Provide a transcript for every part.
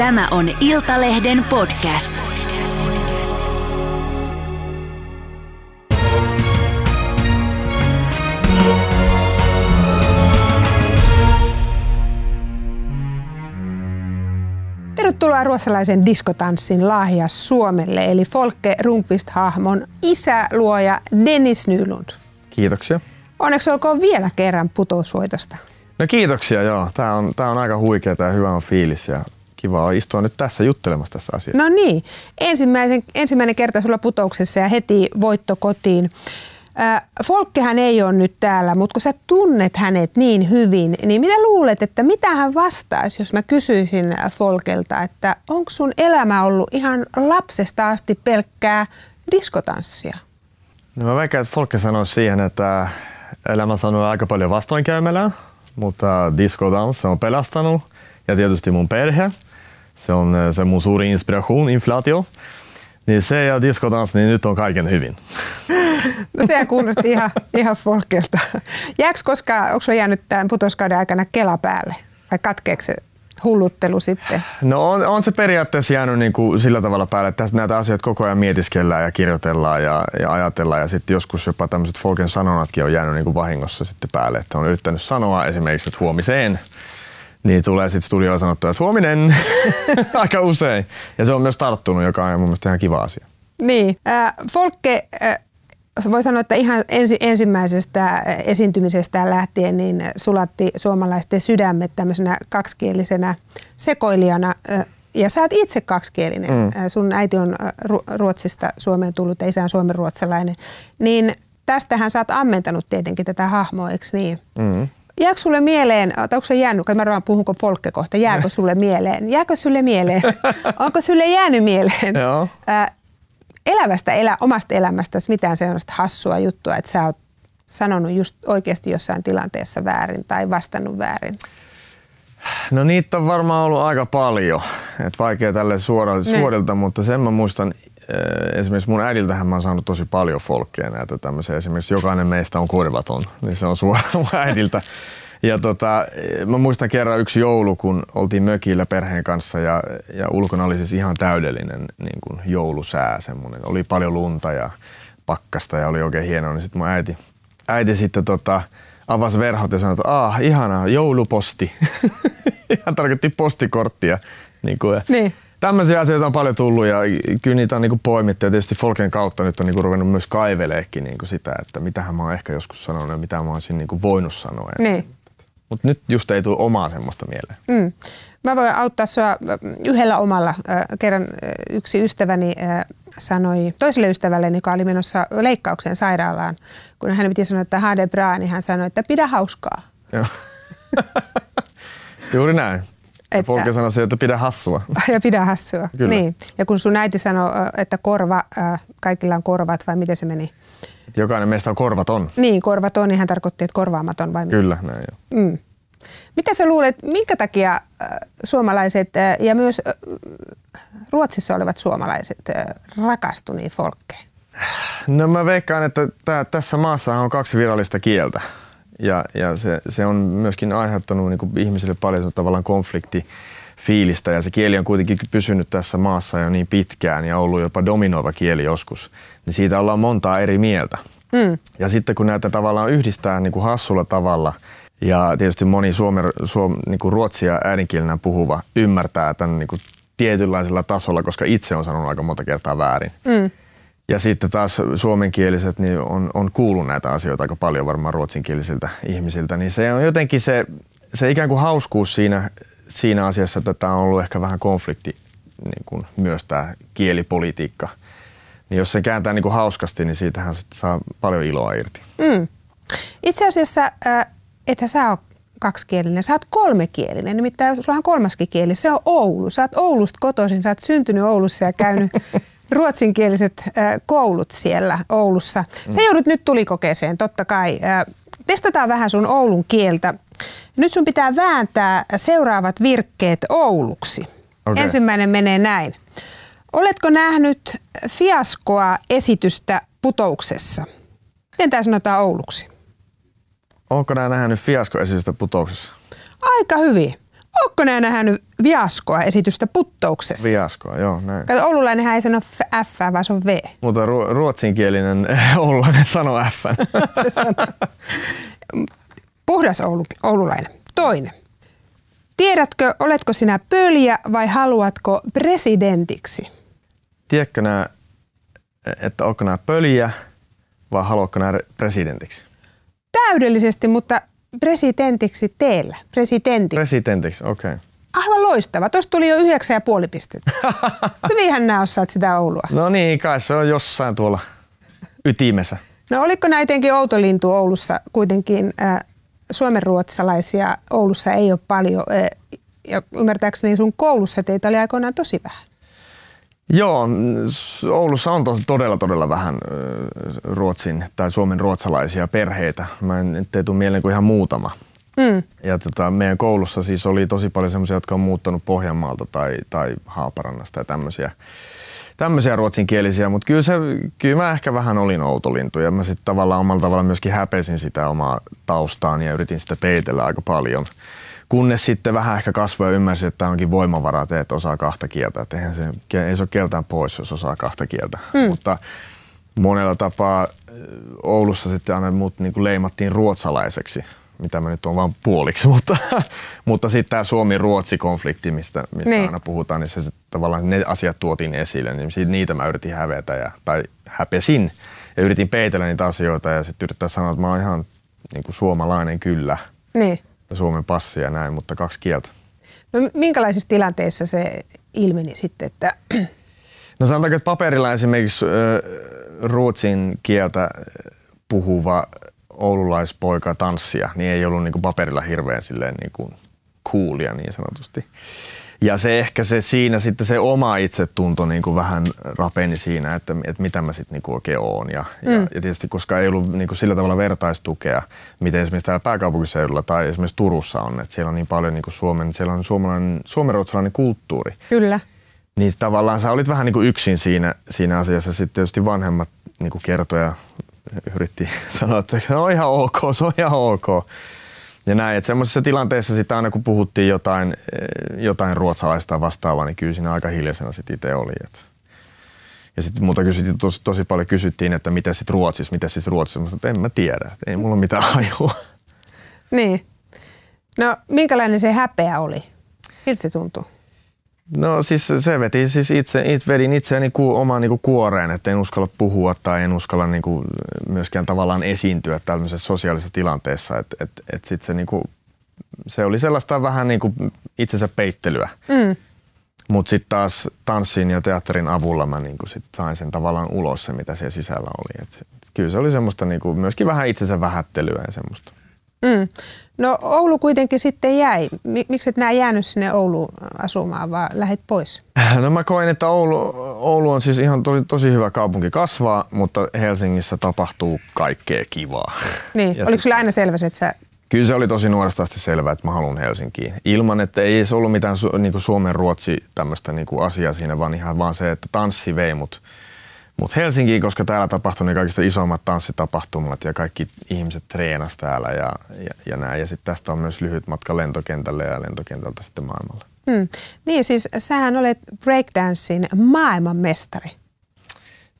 Tämä on Iltalehden podcast. Tervetuloa ruotsalaisen diskotanssin lahja Suomelle, eli Folke Runkvist-hahmon isä, luoja Dennis Nylund. Kiitoksia. Onneksi olkoon vielä kerran putousvoitosta. No kiitoksia, joo. Tämä on, tää on aika huikea ja hyvä on fiilis ja kiva istua nyt tässä juttelemassa tässä asiassa. No niin, ensimmäinen, ensimmäinen kerta sulla putouksessa ja heti voitto kotiin. Äh, Folkehän ei ole nyt täällä, mutta kun sä tunnet hänet niin hyvin, niin mitä luulet, että mitä hän vastaisi, jos mä kysyisin Folkelta, että onko sun elämä ollut ihan lapsesta asti pelkkää diskotanssia? No mä väikään, että Folke sanoisi siihen, että elämässä on aika paljon vastoinkäymälää, mutta diskodans se on pelastanut ja tietysti mun perhe. Se on se mun suuri inspiration, inflaatio. Niin se ja diskodans, niin nyt on kaiken hyvin. No sehän kuulosti ihan, ihan folkelta. Jääkö koskaan, onko sulla jäänyt tämän putoskauden aikana Kela päälle? Vai katkeeko se hulluttelu sitten? No on, on se periaatteessa jäänyt niin kuin sillä tavalla päälle, että näitä asioita koko ajan mietiskellään ja kirjoitellaan ja, ja ajatellaan. Ja sitten joskus jopa tämmöiset folken sanonatkin on jäänyt niin kuin vahingossa sitten päälle. Että on yrittänyt sanoa esimerkiksi, että huomiseen niin tulee sitten studiolla sanottua, että huominen aika usein. Ja se on myös tarttunut, joka on mun mielestä ihan kiva asia. Niin. Äh, Folke, äh, voi sanoa, että ihan ensi, ensimmäisestä esiintymisestä lähtien niin sulatti suomalaisten sydämet tämmöisenä kaksikielisenä sekoilijana. Äh, ja sä oot itse kaksikielinen. Mm. Äh, sun äiti on äh, Ruotsista Suomeen tullut ja isä on suomenruotsalainen. Niin tästähän sä oot ammentanut tietenkin tätä hahmoa, eikö niin? Mm. Jääkö sulle mieleen, onko se jäänyt, kun mä vaan puhunko Folkke kohta, jääkö sulle mieleen? Jääkö sulle mieleen? Onko sulle jäänyt mieleen Joo. Ää, elävästä elä, omasta elämästäsi mitään sellaista hassua juttua, että sä oot sanonut just oikeasti jossain tilanteessa väärin tai vastannut väärin? No niitä on varmaan ollut aika paljon. Et vaikea tälle suoralta, suorilta, mutta sen mä muistan esimerkiksi mun äidiltähän mä oon saanut tosi paljon folkkeja näitä tämmöisiä. Esimerkiksi jokainen meistä on korvaton, niin se on suoraan mun äidiltä. Ja tota, mä muistan kerran yksi joulu, kun oltiin mökillä perheen kanssa ja, ja ulkona oli siis ihan täydellinen niin kuin joulusää. Semmoinen. Oli paljon lunta ja pakkasta ja oli oikein hienoa. Niin sitten mun äiti, äiti sitten tota, avasi verhot ja sanoi, että ah, ihana, jouluposti. ihan tarkoitti postikorttia. Niin kuin, niin tämmöisiä asioita on paljon tullut ja kyllä niitä on niinku poimittu ja tietysti Folken kautta nyt on niinku ruvennut myös kaiveleekin niinku sitä, että mitähän mä oon ehkä joskus sanonut ja mitä mä olisin niinku voinut sanoa. Niin. Mutta nyt just ei tule omaa semmoista mieleen. Mm. Mä voin auttaa sua yhdellä omalla. Kerran yksi ystäväni sanoi toiselle ystävälle, joka oli menossa leikkaukseen sairaalaan, kun hän piti sanoa, että hade bra, niin hän sanoi, että pidä hauskaa. Juuri näin. Että, Folke sanoi se, että pidä hassua. Ja pidä hassua, Kyllä. niin. Ja kun sun äiti sanoi, että korva, kaikilla on korvat, vai miten se meni? Jokainen meistä on korvaton. Niin, korvaton, niin hän tarkoitti, että korvaamaton vai Kyllä, näin jo. Mm. Mitä sä luulet, minkä takia suomalaiset ja myös Ruotsissa olevat suomalaiset rakastui niin folkkeen? No mä veikkaan, että tää, tässä maassa on kaksi virallista kieltä. Ja, ja se, se on myöskin aiheuttanut niin kuin ihmisille paljon tavallaan konflikti fiilistä ja se kieli on kuitenkin pysynyt tässä maassa jo niin pitkään ja ollut jopa dominoiva kieli joskus, niin siitä ollaan montaa eri mieltä. Mm. Ja sitten kun näitä tavallaan yhdistää niin kuin hassulla tavalla ja tietysti moni suomen, suom, niin kuin ruotsia äidinkielenä puhuva ymmärtää tämän niin kuin tietynlaisella tasolla, koska itse on sanonut aika monta kertaa väärin. Mm. Ja sitten taas suomenkieliset niin on, on kuullut näitä asioita aika paljon varmaan ruotsinkielisiltä ihmisiltä, niin se on jotenkin se, se ikään kuin hauskuus siinä, siinä asiassa, että tämä on ollut ehkä vähän konflikti niin kuin myös tämä kielipolitiikka. Niin jos se kääntää niin kuin hauskasti, niin siitähän saa paljon iloa irti. Mm. Itse asiassa äh, ethän sä ole kaksikielinen, sä oot kolmekielinen, nimittäin sulla on kolmaskin kieli, se on Oulu. Sä oot Oulusta kotoisin, sä oot syntynyt Oulussa ja käynyt ruotsinkieliset koulut siellä Oulussa. Sä joudut nyt tulikokeeseen, totta kai. Testataan vähän sun Oulun kieltä. Nyt sun pitää vääntää seuraavat virkkeet Ouluksi. Okay. Ensimmäinen menee näin. Oletko nähnyt fiaskoa esitystä putouksessa? Miten tämä sanotaan Ouluksi? Onko nämä nähnyt fiaskoesitystä putouksessa? Aika hyvin. Onko nämä nähnyt viaskoa esitystä puttouksessa. Viaskoa, joo, näin. Kato, oululainenhan ei sano F, vaan se on V. Mutta ru- ruotsinkielinen oululainen sanoo F. Puhdas Oulu, oululainen. Toinen. Tiedätkö, oletko sinä pöljä vai haluatko presidentiksi? Tiedätkö nää, että onko nämä pöliä vai haluatko nämä presidentiksi? Täydellisesti, mutta presidentiksi teillä. Presidentiksi. Presidentiksi, okei. Okay. Aivan loistava. Tuosta tuli jo yhdeksän ja puoli pistettä. Hyvinhän nämä osaat sitä Oulua. No niin, kai se on jossain tuolla ytimessä. No oliko näin jotenkin outo lintu Oulussa kuitenkin äh, suomenruotsalaisia Oulussa ei ole paljon. Äh, ja ymmärtääkseni sun koulussa teitä oli aikoinaan tosi vähän. Joo, Oulussa on tos, todella todella vähän ruotsin tai suomen ruotsalaisia perheitä. Mä en nyt ei tule mieleen kuin ihan muutama. Mm. Ja tota, meidän koulussa siis oli tosi paljon semmoisia, jotka on muuttanut Pohjanmaalta tai, tai Haaparannasta ja tämmöisiä, tämmöisiä ruotsinkielisiä, mutta kyllä, se, kyllä mä ehkä vähän olin outolintu ja mä sitten tavallaan omalla tavalla myöskin häpesin sitä omaa taustaani ja yritin sitä peitellä aika paljon. Kunnes sitten vähän ehkä kasvoi ja ymmärsin, että tämä onkin voimavara, että et osaa kahta kieltä. Että eihän se, ei se ole kieltään pois, jos osaa kahta kieltä. Mm. Mutta monella tapaa Oulussa sitten aina mut niin kuin leimattiin ruotsalaiseksi, mitä mä nyt on vain puoliksi, mutta, mutta sitten tämä Suomi-Ruotsi-konflikti, mistä, mistä Niin. aina puhutaan, niin se, se tavallaan ne asiat tuotiin esille, niin siitä, niitä mä yritin hävetä ja, tai häpesin ja yritin peitellä niitä asioita ja sitten yrittää sanoa, että mä oon ihan niin kuin suomalainen kyllä, Niin. Suomen passi ja näin, mutta kaksi kieltä. No minkälaisissa tilanteissa se ilmeni sitten, että No sanotaanko, että paperilla esimerkiksi ruotsin kieltä puhuva oululaispoika tanssia, niin ei ollut niin kuin paperilla hirveän silleen niin kuin coolia niin sanotusti. Ja se ehkä se siinä sitten se oma itsetunto niin kuin vähän rapeni siinä, että, että mitä mä sitten niin oikein oon. Ja, mm. ja, ja tietysti koska ei ollut niin kuin sillä tavalla vertaistukea, miten esimerkiksi täällä pääkaupunkiseudulla tai esimerkiksi Turussa on, että siellä on niin paljon niin kuin Suomen, siellä on suomalainen, suomenruotsalainen kulttuuri. kyllä? Niin tavallaan sä olit vähän niin kuin yksin siinä, siinä asiassa. Sitten tietysti vanhemmat niin kuin kertoi ja yritti sanoa, että se on ihan ok, se on ihan ok. Ja näin, että semmoisessa tilanteessa sitten aina kun puhuttiin jotain, eh, jotain ruotsalaista vastaavaa, niin kyllä siinä aika hiljaisena sitten itse oli. Et. Ja sitten muuta kysyttiin, tosi, tosi paljon kysyttiin, että miten sitten Ruotsissa, miten sitten Ruotsissa. Mä sanoin, että en mä tiedä, että ei mulla mitään hajua. Niin. No minkälainen se häpeä oli? Miltä se tuntui? No siis se veti siis itse, it, vedin itseäni ku, omaan niinku kuoreen, että en uskalla puhua tai en uskalla niinku myöskään tavallaan esiintyä tällaisessa sosiaalisessa tilanteessa. Et, et, et sit se, niinku, se oli sellaista vähän niinku itsensä peittelyä. Mm. Mutta sitten taas tanssin ja teatterin avulla mä niinku sit sain sen tavallaan ulos se, mitä siellä sisällä oli. Et, et kyllä se oli semmoista niinku, myöskin vähän itsensä vähättelyä ja semmoista. Mm. No Oulu kuitenkin sitten jäi. Mi- Miksi et nää jäänyt sinne Ouluun asumaan, vaan lähet pois? No mä koen, että Oulu, Oulu on siis ihan tosi, tosi hyvä kaupunki kasvaa, mutta Helsingissä tapahtuu kaikkea kivaa. Niin. Ja Oliko sit- sulla aina selvä, se, että sä... Kyllä se oli tosi nuoresta asti selvää, että mä haluan Helsinkiin. Ilman, että ei edes ollut mitään su, niin Suomen-Ruotsi tämmöistä niin asiaa siinä, vaan ihan vaan se, että tanssi vei mut, mut Helsinkiin, koska täällä tapahtui ne kaikista isommat tanssitapahtumat ja kaikki ihmiset treenas täällä ja, ja, ja näin. Ja sitten tästä on myös lyhyt matka lentokentälle ja lentokentältä sitten maailmalle. Mm. Niin siis sähän olet breakdancein maailmanmestari.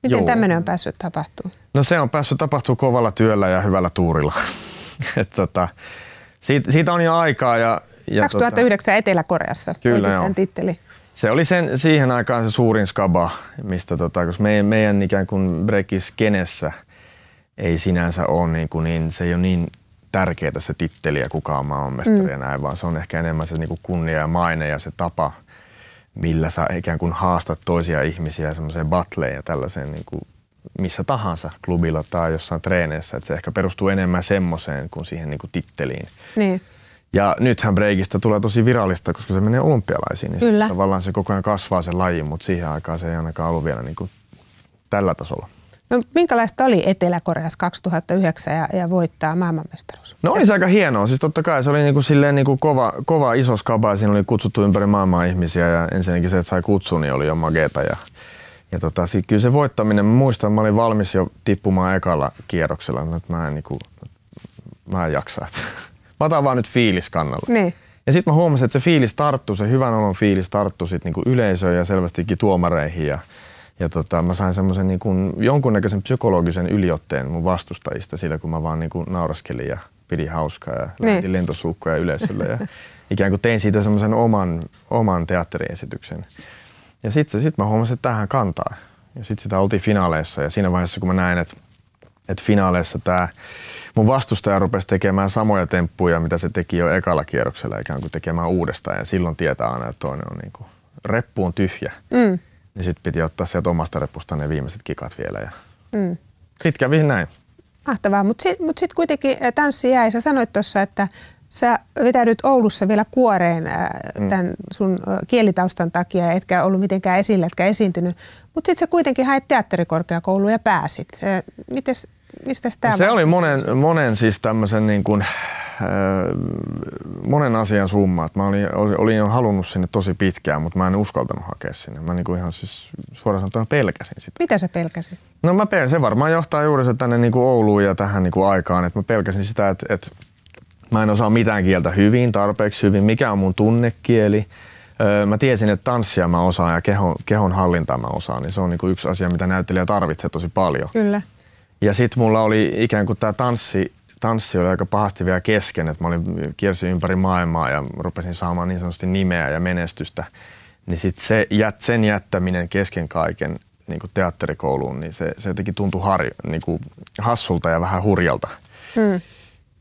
Miten tämmöinen on päässyt tapahtumaan? No se on päässyt tapahtuu kovalla työllä ja hyvällä tuurilla. Et tota, siitä, siitä, on jo aikaa. Ja, ja 2009 Etelä-Koreassa Kyllä, joo. titteli. Se oli sen, siihen aikaan se suurin skaba, mistä tota, koska meidän, meidän ikään kuin breakiskenessä ei sinänsä ole niin, kuin niin, se ei ole niin tärkeää se titteli ja kuka on maailmanmestari mm. ja näin, vaan se on ehkä enemmän se niin kuin kunnia ja maine ja se tapa, millä sä ikään kuin haastat toisia ihmisiä semmoiseen battleen ja tällaiseen niin kuin missä tahansa klubilla tai jossain treeneissä, että se ehkä perustuu enemmän semmoiseen kuin siihen niin kuin titteliin. Niin. Ja nythän breikistä tulee tosi virallista, koska se menee olympialaisiin. Niin Kyllä. Tavallaan se koko ajan kasvaa se laji, mutta siihen aikaan se ei ainakaan ollut vielä niin kuin tällä tasolla. No, minkälaista oli Etelä-Koreassa 2009 ja, ja voittaa maailmanmestaruus? No oli se aika hienoa. Siis totta kai se oli niinku silleen niinku kova, kova iso skaba ja siinä oli kutsuttu ympäri maailmaa ihmisiä ja ensinnäkin se, että sai kutsun, niin oli jo mageta. Ja, ja tota, sit kyllä se voittaminen, mä muistan, mä olin valmis jo tippumaan ekalla kierroksella, että mä en, niinku, mä en jaksa. Et. Mä otan vaan nyt fiilis kannalle. Niin. Ja sitten mä huomasin, että se fiilis tarttuu, se hyvän olon fiilis tarttuu sit niinku yleisöön ja selvästikin tuomareihin. Ja, ja tota, mä sain semmoisen niinku jonkunnäköisen psykologisen yliotteen mun vastustajista sillä, kun mä vaan niinku nauraskelin ja pidin hauskaa ja Niin. lähetin lentosuukkoja yleisölle. Ja ikään kuin tein siitä semmoisen oman, oman teatteriesityksen. Ja sitten sit mä huomasin, että tähän kantaa. Ja sitten sitä oltiin finaaleissa ja siinä vaiheessa kun mä näin, että, että finaaleissa tämä mun vastustaja rupesi tekemään samoja temppuja, mitä se teki jo ekalla kierroksella, ikään kuin tekemään uudestaan. Ja silloin tietää aina, että toinen on niin kuin, reppu on tyhjä. Mm. Niin sitten piti ottaa sieltä omasta repusta ne viimeiset kikat vielä. Ja Mm. sitten kävi näin. Mahtavaa, mutta sitten mut sit kuitenkin ä, tanssi jäi. Sä sanoit tuossa, että sä vetäydyt Oulussa vielä kuoreen mm. tämän sun ä, kielitaustan takia, etkä ollut mitenkään esillä, etkä esiintynyt. Mutta sitten sä kuitenkin hait teatterikorkeakouluun ja pääsit. Mites, mistä tämä Se oli monen, monen siis tämmöisen niin kuin, äh, monen asian summa. Et Mä olin, olin jo halunnut sinne tosi pitkään, mutta mä en uskaltanut hakea sinne. Mä niin kuin ihan siis suoraan sanottuna pelkäsin sitä. Mitä sä pelkäsit? No mä pel- se varmaan johtaa juuri se tänne niin kuin Ouluun ja tähän niin kuin aikaan, että mä pelkäsin sitä, että, että mä en osaa mitään kieltä hyvin, tarpeeksi hyvin, mikä on mun tunnekieli. Öö, Mä tiesin, että tanssia mä osaan ja kehon, kehon hallintaa mä osaan, niin se on niin kuin yksi asia, mitä näyttelijä tarvitsee tosi paljon. Kyllä. Ja sitten mulla oli ikään kuin tämä tanssi, tanssi oli aika pahasti vielä kesken, että mä olin kiersin ympäri maailmaa ja rupesin saamaan niin sanotusti nimeä ja menestystä. Niin sitten se, jät, sen jättäminen kesken kaiken niin kuin teatterikouluun, niin se, se jotenkin tuntui har, niin kuin hassulta ja vähän hurjalta. Mm.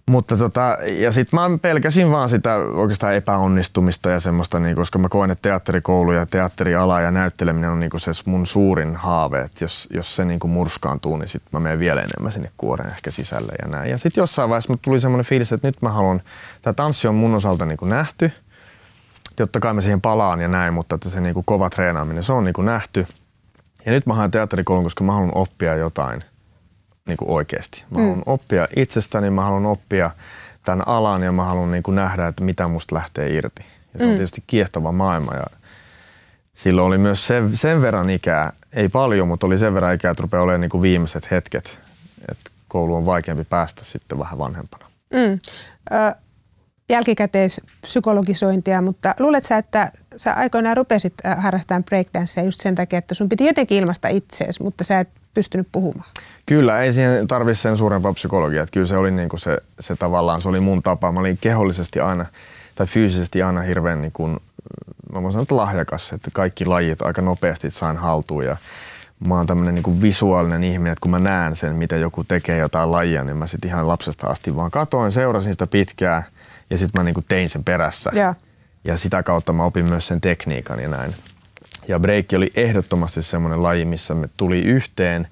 Mutta tota, ja sitten mä pelkäsin vaan sitä oikeastaan epäonnistumista ja semmoista, niin, koska mä koen, että teatterikoulu ja teatteriala ja näytteleminen on niin se mun suurin haave. Että jos, jos se niin murskaantuu, niin sitten mä menen vielä enemmän sinne kuoren ehkä sisälle ja näin. Ja sitten jossain vaiheessa tuli semmoinen fiilis, että nyt mä haluan, tämä tanssi on mun osalta niin nähty. Totta kai mä siihen palaan ja näin, mutta että se niin kova treenaaminen, se on niin nähty. Ja nyt mä haen teatterikoulun, koska mä haluan oppia jotain niin kuin oikeasti. Mä haluan oppia itsestäni, mä haluan oppia tämän alan ja mä haluan niin kuin nähdä, että mitä musta lähtee irti. Ja se on tietysti kiehtova maailma ja silloin oli myös sen, sen verran ikää, ei paljon, mutta oli sen verran ikää, että rupeaa olemaan niin kuin viimeiset hetket. Että koulu on vaikeampi päästä sitten vähän vanhempana. Mm. Ö, jälkikäteispsykologisointia, mutta luulet sä, että sä aikoinaan rupesit harrastamaan breakdancea just sen takia, että sun piti jotenkin ilmaista itseesi, mutta sä et pystynyt puhumaan? Kyllä, ei siihen tarvitse sen suurempaa psykologiaa. Että kyllä se oli niin kuin se, se tavallaan, se oli mun tapa. Mä olin kehollisesti aina, tai fyysisesti aina hirveän niin kuin, mä voin sanoa, että lahjakas, että kaikki lajit aika nopeasti sain haltuun ja mä oon tämmöinen niin kuin visuaalinen ihminen, että kun mä näen sen, miten joku tekee jotain lajia, niin mä sitten ihan lapsesta asti vaan katoin, seurasin sitä pitkään ja sitten mä niin kuin tein sen perässä. Joo. Ja sitä kautta mä opin myös sen tekniikan ja näin. Ja breikki oli ehdottomasti semmoinen laji, missä me tuli yhteen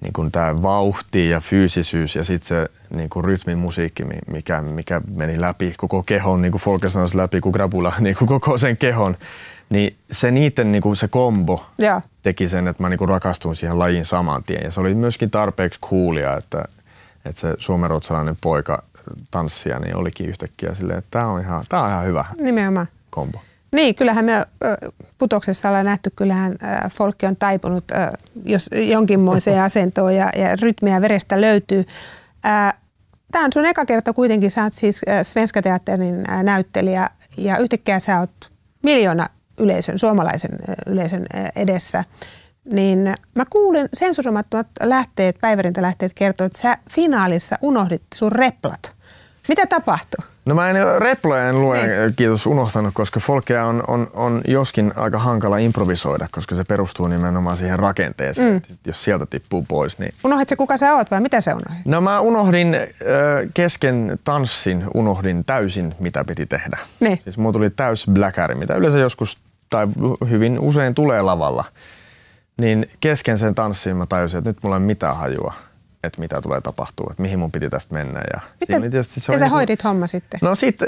niin kuin tämä vauhti ja fyysisyys ja sitten se niin kuin rytmin musiikki, mi- mikä, mikä meni läpi koko kehon, niin kuin Folke sanoisi läpi kuin grabula, niin kuin koko sen kehon. Niin se niiden niin kuin se kombo Joo. teki sen, että mä niin kuin rakastuin siihen lajiin saman tien. Ja se oli myöskin tarpeeksi coolia, että, että se suomenruotsalainen poika tanssia, niin olikin yhtäkkiä silleen, että tämä on ihan, tää on ihan hyvä Nimenomaan. kombo. Niin, kyllähän me putoksessa ollaan nähty, kyllähän folkki on taipunut jos jonkinmoiseen asentoon ja, ja rytmiä verestä löytyy. Tämä on sun eka kerta kuitenkin, sä oot siis Svenska Teatterin näyttelijä ja yhtäkkiä sä oot miljoona yleisön, suomalaisen yleisön edessä. Niin mä kuulin sensuroimattomat lähteet, päivärintälähteet kertoo, että sä finaalissa unohdit sun replat. Mitä tapahtui? No mä en reploja en lue, Niin. kiitos, unohtanut, koska folkea on, on, on joskin aika hankala improvisoida, koska se perustuu nimenomaan siihen rakenteeseen. Mm. Jos sieltä tippuu pois, niin... Unohdit se kuka sä oot vai mitä sä unohdit? No mä unohdin äh, kesken tanssin, unohdin täysin mitä piti tehdä. Niin. Siis mulla tuli täys bläkäri, mitä yleensä joskus tai hyvin usein tulee lavalla. Niin kesken sen tanssin mä tajusin, että nyt mulla ei mitään hajua, että mitä tulee tapahtua, että mihin mun piti tästä mennä. Ja siinä oli tietysti se ja sä niinku- hoidit homma sitten? No sit,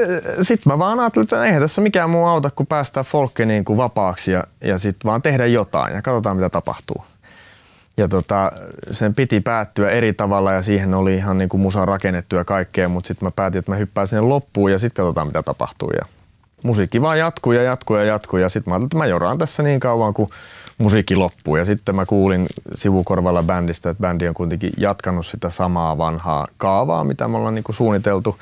sit mä vaan ajattelin, että eihän tässä mikään muu auta, kun päästään folkke niin kuin vapaaksi ja, ja sitten vaan tehdä jotain ja katsotaan mitä tapahtuu. Ja tota, sen piti päättyä eri tavalla ja siihen oli ihan niin kuin musa rakennettu ja kaikkea, mutta sitten mä päätin, että mä hyppään sinne loppuun ja sitten katsotaan mitä tapahtuu. Ja musiikki vaan jatkuu ja jatkuu ja jatkuu ja sitten mä ajattelin, että mä joraan tässä niin kauan kuin musiikki loppuu. Ja sitten mä kuulin sivukorvalla bändistä, että bändi on kuitenkin jatkanut sitä samaa vanhaa kaavaa, mitä me ollaan niin kuin suunniteltu.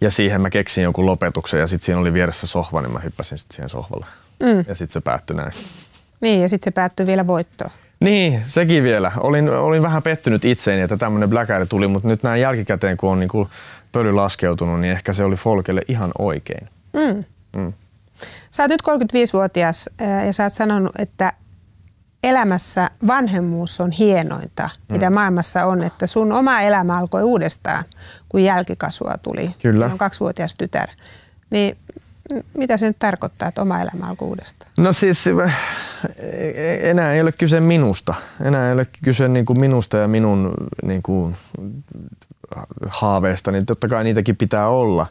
Ja siihen mä keksin joku lopetuksen ja sitten siinä oli vieressä sohva, niin mä hyppäsin sitten siihen sohvalle. Mm. Ja sitten se päättyi näin. Niin, ja sitten se päättyy vielä voittoon. Niin, sekin vielä. Olin, olin vähän pettynyt itseeni, että tämmöinen bläkäri tuli, mutta nyt näin jälkikäteen, kun on niin pöly laskeutunut, niin ehkä se oli Folkelle ihan oikein. Mm. Mm. Sä oot nyt 35-vuotias ja sä oot sanonut, että elämässä vanhemmuus on hienointa, mm. mitä maailmassa on, että sun oma elämä alkoi uudestaan, kun jälkikasvua tuli. Kyllä. on kaksivuotias tytär. Niin mitä se nyt tarkoittaa, että oma elämä alkoi uudestaan? No siis enää ei ole kyse minusta. Enää ei ole kyse niin kuin minusta ja minun niin kuin, haaveista, niin totta kai niitäkin pitää olla.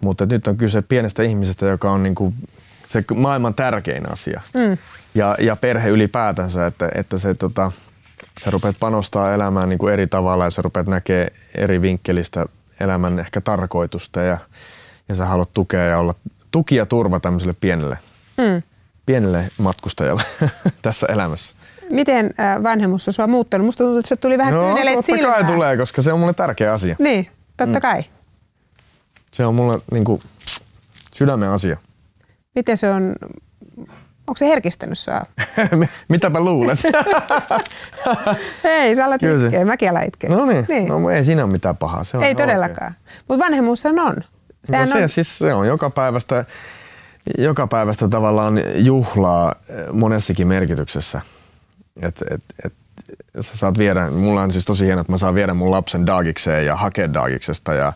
Mutta nyt on kyse pienestä ihmisestä, joka on niin kuin se maailman tärkein asia. Mm. Ja, ja perhe ylipäätänsä, että, että se, tota, sä rupeat panostaa elämään niin kuin eri tavalla ja sä rupeat näkee eri vinkkelistä elämän ehkä tarkoitusta ja, ja sä haluat tukea ja olla tuki ja turva tämmöiselle pienelle, mm. pienelle matkustajalle tässä elämässä. Miten äh, vanhemmuus on sua muuttanut? Musta tuntuu, että se tuli vähän no, kyyneleet totta silmään. kai tulee, koska se on mulle tärkeä asia. Niin, totta mm. kai. Se on mulle niin kuin, sydämen asia. Miten se on, onko se herkistänyt sua? Mitäpä luulet? ei, sä alat itkeä, mäkin alan itkeä. No niin, niin. No, ei siinä ole mitään pahaa. Se on ei todellakaan, mutta vanhemmuus on. Sehän no se, on... Siis se on joka päivästä, joka päivästä tavallaan juhlaa monessakin merkityksessä. Et, et, et, sä saat viedä, mulla on siis tosi hienoa, että mä saan viedä mun lapsen daagikseen ja hakea daagiksesta ja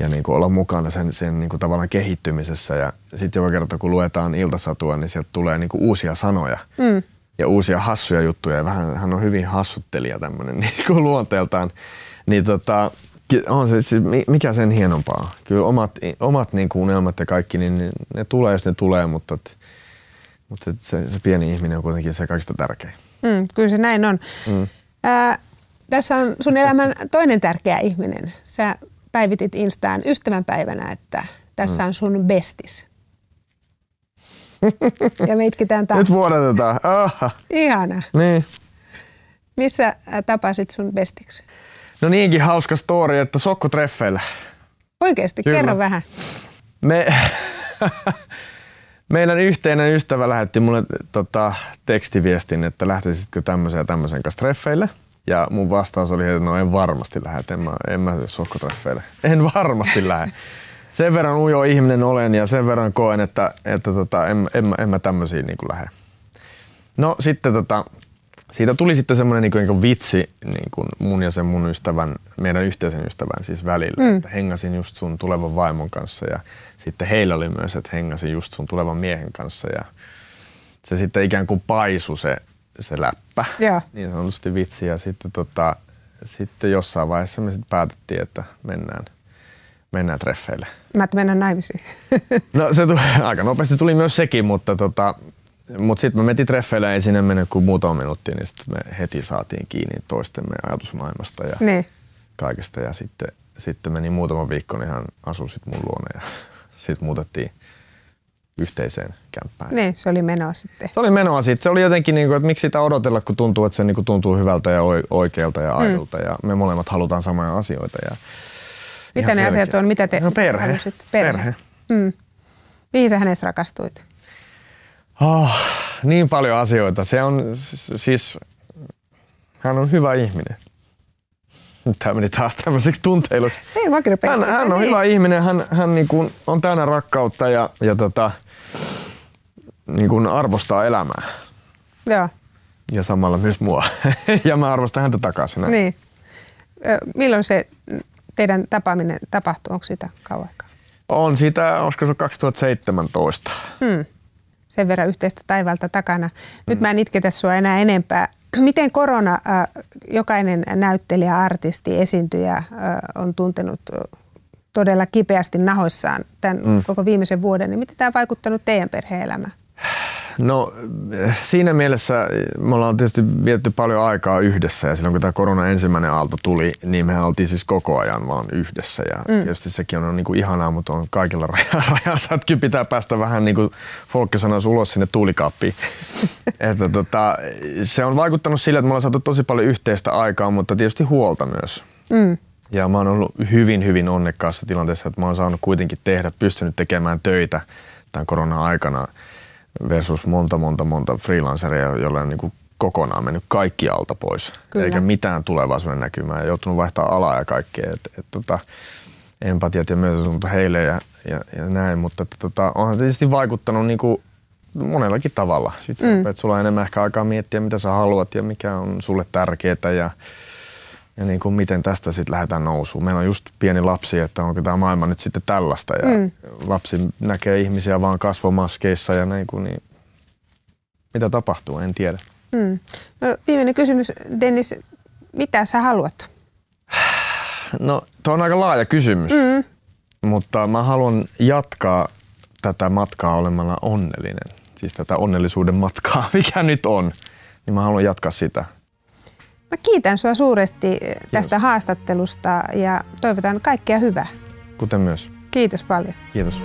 ja niin kuin olla mukana sen, sen niin kuin tavallaan kehittymisessä. Ja sitten joka kerta, kun luetaan iltasatua, niin sieltä tulee niin kuin uusia sanoja mm. ja uusia hassuja juttuja. Ja vähän, hän on hyvin hassuttelija tämmöinen niin kuin luonteeltaan. Niin tota, on se, siis, mikä sen hienompaa. Kyllä omat, omat niin kuin unelmat ja kaikki, niin ne tulee, jos ne tulee, mutta, et, mutta et se, se pieni ihminen on kuitenkin se kaikista tärkein. Mm, kyllä se näin on. Mm. Ää, tässä on sun elämän toinen tärkeä ihminen. Sä päivitit Instaan ystävänpäivänä, että tässä on sun bestis. ja me itkitään taas. Nyt vuodatetaan. Oh. Ihana. Niin. Missä tapasit sun bestiksi? No niinkin hauska story, että sokkotreffeillä. Oikeasti, Kyllä. kerro vähän. Me, meidän yhteinen ystävä lähetti mulle tota, tekstiviestin, että lähtisitkö tämmöisen ja tämmöisen kanssa treffeille – ja mun vastaus oli, että no en varmasti lähde, en mä, en mä sokkotreffeille. En varmasti lähde. Sen verran ujo ihminen olen ja sen verran koen, että, että tota, en, en, en mä tämmöisiin niin lähde. No sitten tota, siitä tuli sitten semmoinen niin kuin, niin kuin vitsi niin kuin mun ja sen mun ystävän, meidän yhteisen ystävän siis välillä. Mm. Että hengasin just sun tulevan vaimon kanssa ja sitten heillä oli myös, että hengasin just sun tulevan miehen kanssa ja se sitten ikään kuin paisu se se läppä, ja. niin sanotusti vitsi. Ja sitten, tota, sitten jossain vaiheessa me sitten päätettiin, että mennään, mennään treffeille. Mä et mennä naimisiin. no se tuli, aika nopeasti tuli myös sekin, mutta tota, mutta sitten me metin treffeille, ei sinne mennyt kuin muutama minuutti, niin sitten me heti saatiin kiinni toistemme ajatusmaailmasta ja niin. kaikesta. Ja sitten, sitten meni muutama viikko, niin hän asui sitten mun luona ja sitten muutettiin yhteiseen kämppään. Niin, se oli menoa sitten. Se oli menoa sitten. Se oli jotenkin, niin kuin, että miksi sitä odotella, kun tuntuu, että se niin kuin, tuntuu hyvältä ja oikealta ja mm. aidolta. Mm. Ja me molemmat halutaan samoja asioita. Ja Mitä ne asiat on? Mitä te no, perhe. Halusit? Perhe. perhe. Mm. Mihin sä hänestä rakastuit? Oh, niin paljon asioita. Se on siis, hän on hyvä ihminen. Tämä meni taas tämmöiseksi tunteiluksi. Ei, hän, hän on niin. hyvä ihminen, hän, hän niin kuin on täynnä rakkautta ja, ja tota, niin kuin arvostaa elämää. Joo. Ja samalla myös mua. ja mä arvostan häntä takaisin. Niin. Milloin se teidän tapaaminen tapahtui? Onko sitä kauan aikaa? On siitä, olisiko se 2017. Hmm. Sen verran yhteistä taivaalta takana. Nyt mä en itketä sua enää enempää Miten korona, äh, jokainen näyttelijä, artisti, esiintyjä äh, on tuntenut äh, todella kipeästi nahoissaan tämän mm. koko viimeisen vuoden, niin miten tämä on vaikuttanut teidän perhe-elämään? No siinä mielessä me ollaan tietysti vietetty paljon aikaa yhdessä ja silloin kun tämä korona ensimmäinen aalto tuli, niin me oltiin siis koko ajan vaan yhdessä ja mm. tietysti sekin on niin kuin ihanaa, mutta on kaikilla rajansa, että kyllä pitää päästä vähän niin kuin Folkki sanoisi ulos sinne tuulikaappiin. että tota, se on vaikuttanut sille, että me ollaan saatu tosi paljon yhteistä aikaa, mutta tietysti huolta myös. Mm. Ja mä oon ollut hyvin, hyvin onnekkaassa tilanteessa, että mä oon saanut kuitenkin tehdä, pystynyt tekemään töitä tämän korona-aikana versus monta, monta, monta freelanceria, joilla on niin kuin kokonaan mennyt kaikki alta pois. Kyllä. Eikä mitään tulevaisuuden näkymää joutunut vaihtaa alaa ja kaikkea. Et, et, tota, empatiat ja myötätunto heille ja, ja, ja näin, mutta että, tota, onhan tietysti vaikuttanut niin kuin monellakin tavalla. Sitten mm. sulla on enemmän ehkä aikaa miettiä, mitä sä haluat ja mikä on sulle tärkeää ja, ja niin kuin miten tästä sitten lähdetään nousuun. Meillä on just pieni lapsi, että onko tämä maailma nyt sitten tällaista ja mm. lapsi näkee ihmisiä vaan kasvomaskeissa ja niin kuin, niin mitä tapahtuu, en tiedä. Mm. No, viimeinen kysymys, Dennis, mitä sä haluat? No, tuo on aika laaja kysymys, mm. mutta mä haluan jatkaa tätä matkaa olemalla onnellinen. Siis tätä onnellisuuden matkaa, mikä nyt on. Niin mä haluan jatkaa sitä. Mä kiitän sua suuresti tästä Kiitos. haastattelusta ja toivotan kaikkea hyvää. Kuten myös. Kiitos paljon. Kiitos.